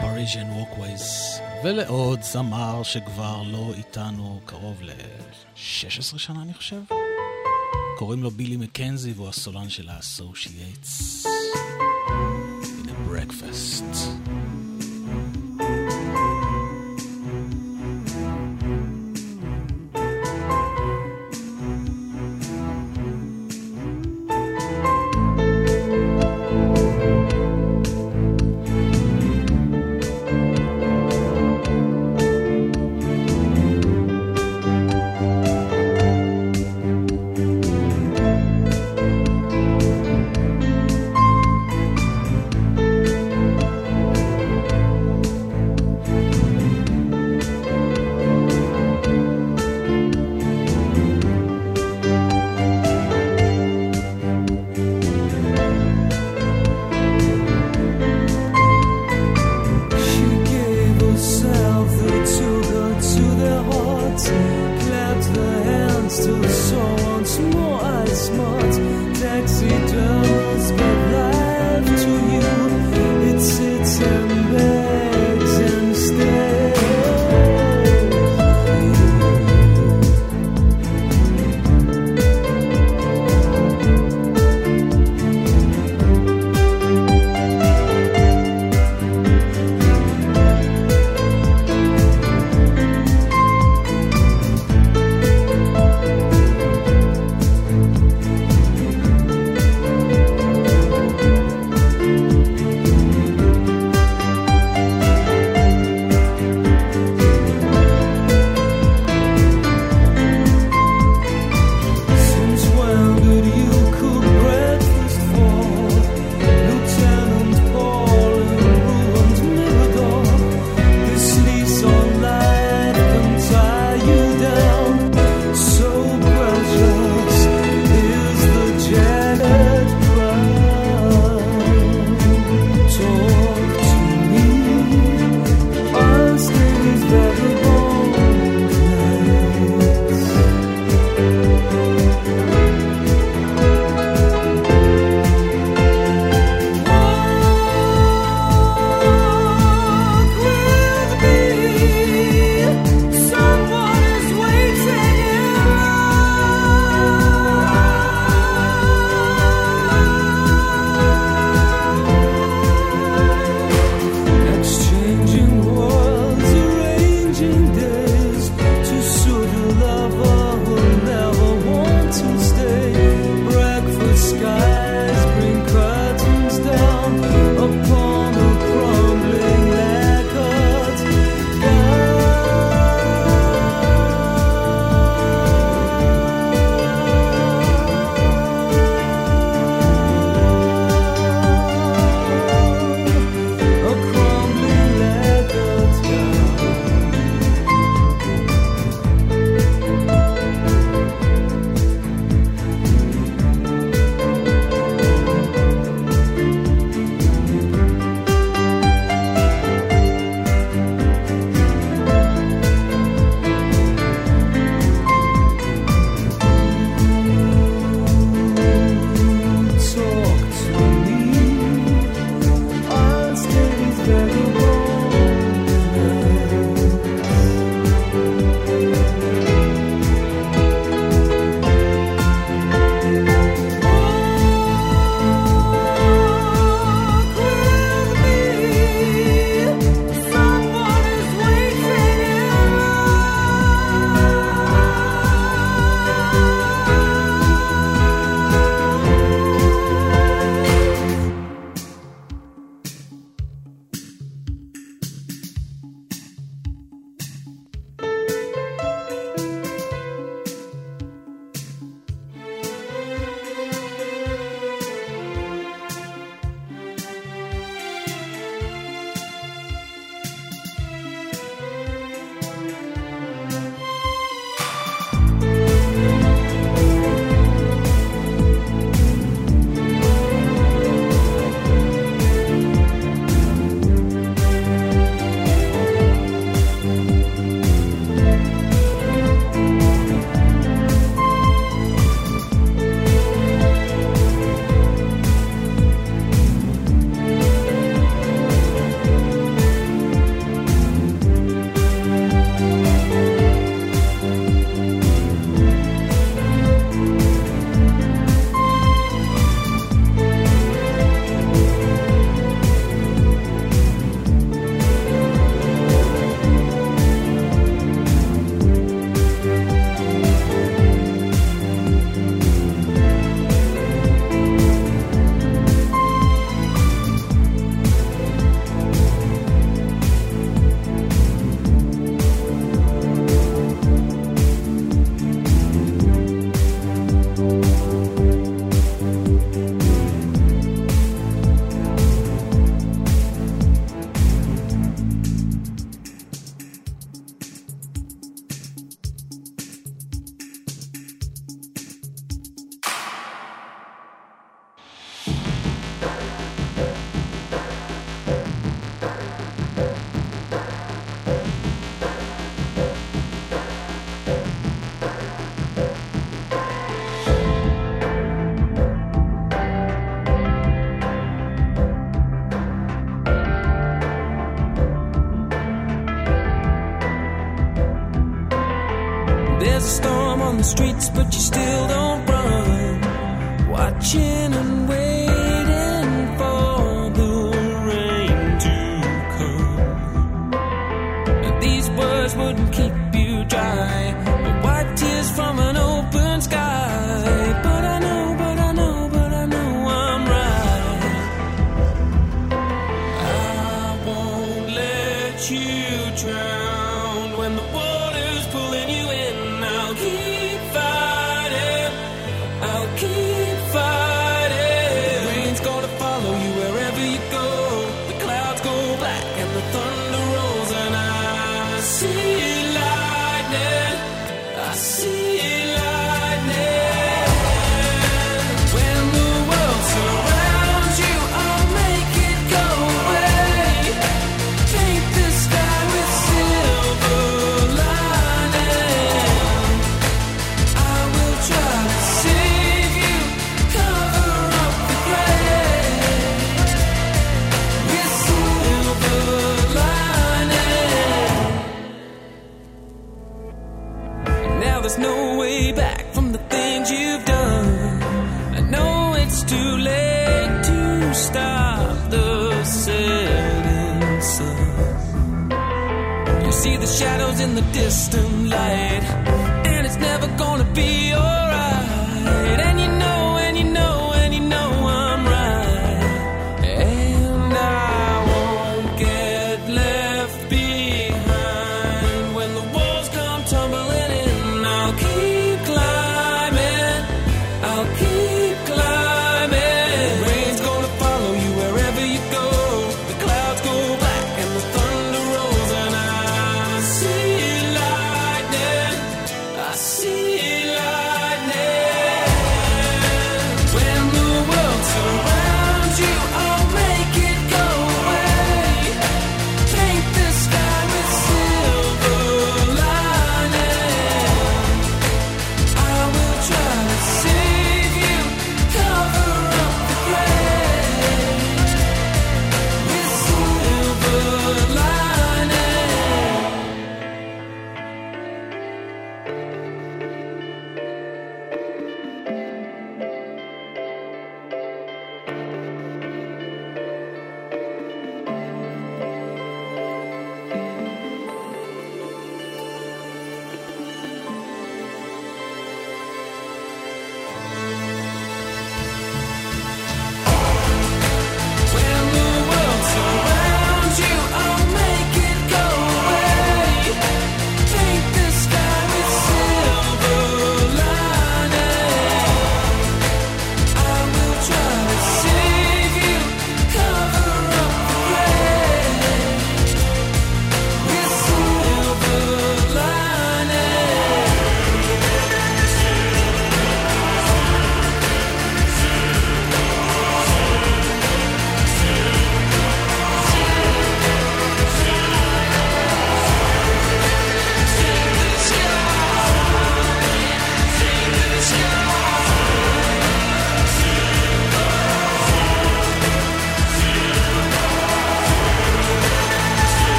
פריז'ן ווקווייז, ולעוד זמר שכבר לא איתנו קרוב ל-16 שנה אני חושב. קוראים לו בילי מקנזי והוא הסולן של האסושייטס.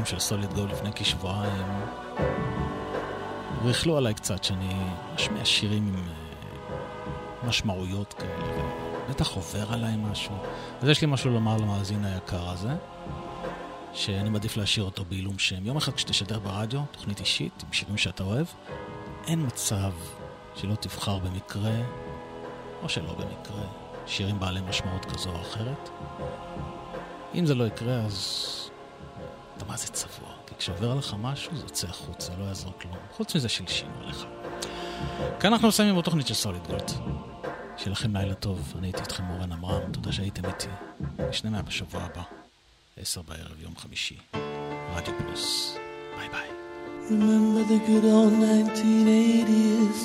הקודם של סוליד גו לפני כשבועיים, ריכלו עליי קצת שאני אשמיע שירים עם אה, משמעויות כאלה, בטח עובר עליי משהו. אז יש לי משהו לומר למאזין היקר הזה, שאני מעדיף להשאיר אותו בעילום שם. יום אחד כשתשדר ברדיו, תוכנית אישית, עם שירים שאתה אוהב, אין מצב שלא תבחר במקרה, או שלא במקרה, שירים בעלי משמעות כזו או אחרת. אם זה לא יקרה, אז אתה מה זה צבוע, כי כשעובר עליך משהו זה יוצא החוץ, זה לא יעזור כלום. חוץ מזה שלשינו עליך. כאן אנחנו מסיימים עוד תוכנית של סוליד גולד. שיהיה לכם לילה טוב, אני הייתי איתכם אורן עמרם, תודה שהייתם איתי. נשנה מאה בשבוע הבא, עשר בערב, יום חמישי. רדיו פלוס, ביי ביי. Remember the good old 1980s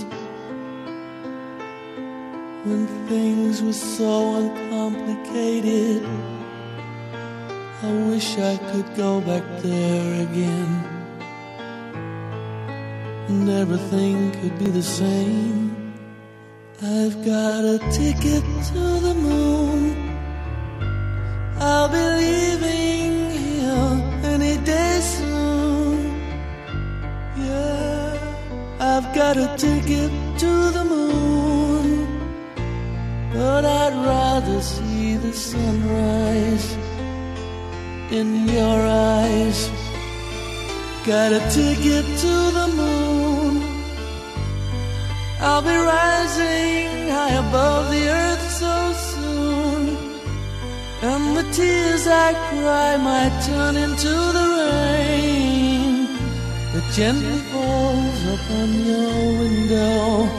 When things were so uncomplicated Mm -hmm. I wish I could go back there again. And everything could be the same. I've got a ticket to the moon. I'll be leaving here any day soon. Yeah, I've got a ticket to the moon. But I'd rather see the sunrise in your eyes. Got a ticket to the moon. I'll be rising high above the earth so soon. And the tears I cry might turn into the rain that gently falls upon your window.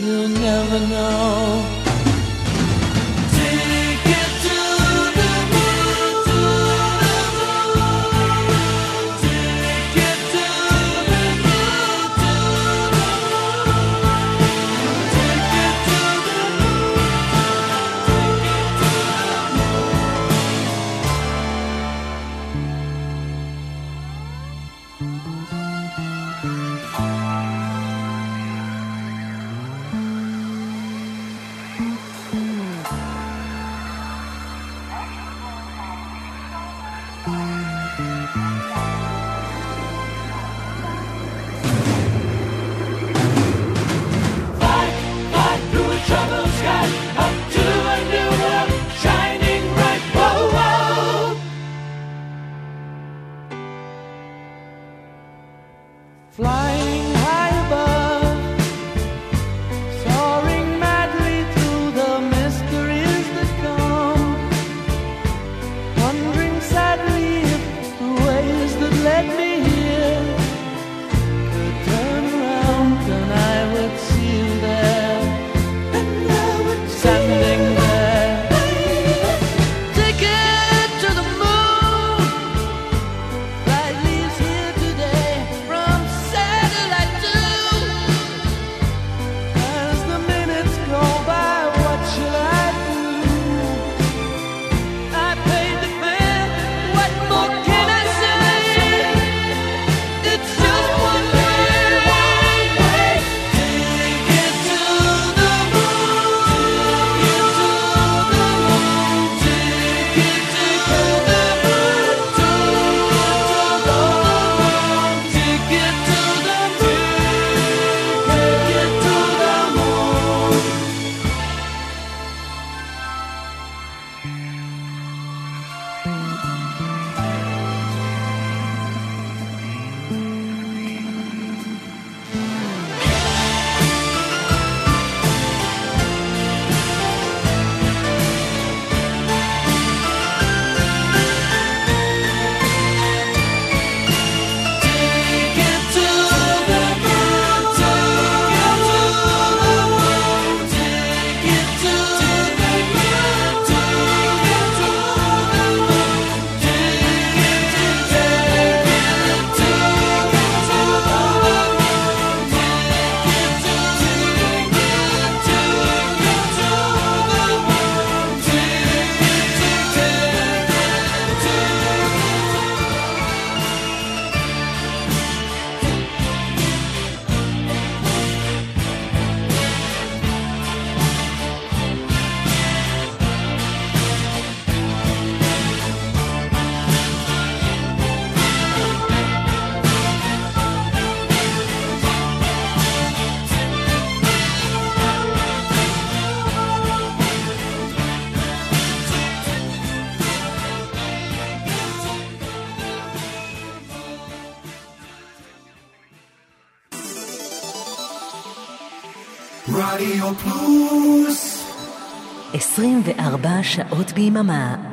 You'll never know. 24 שעות ביממה.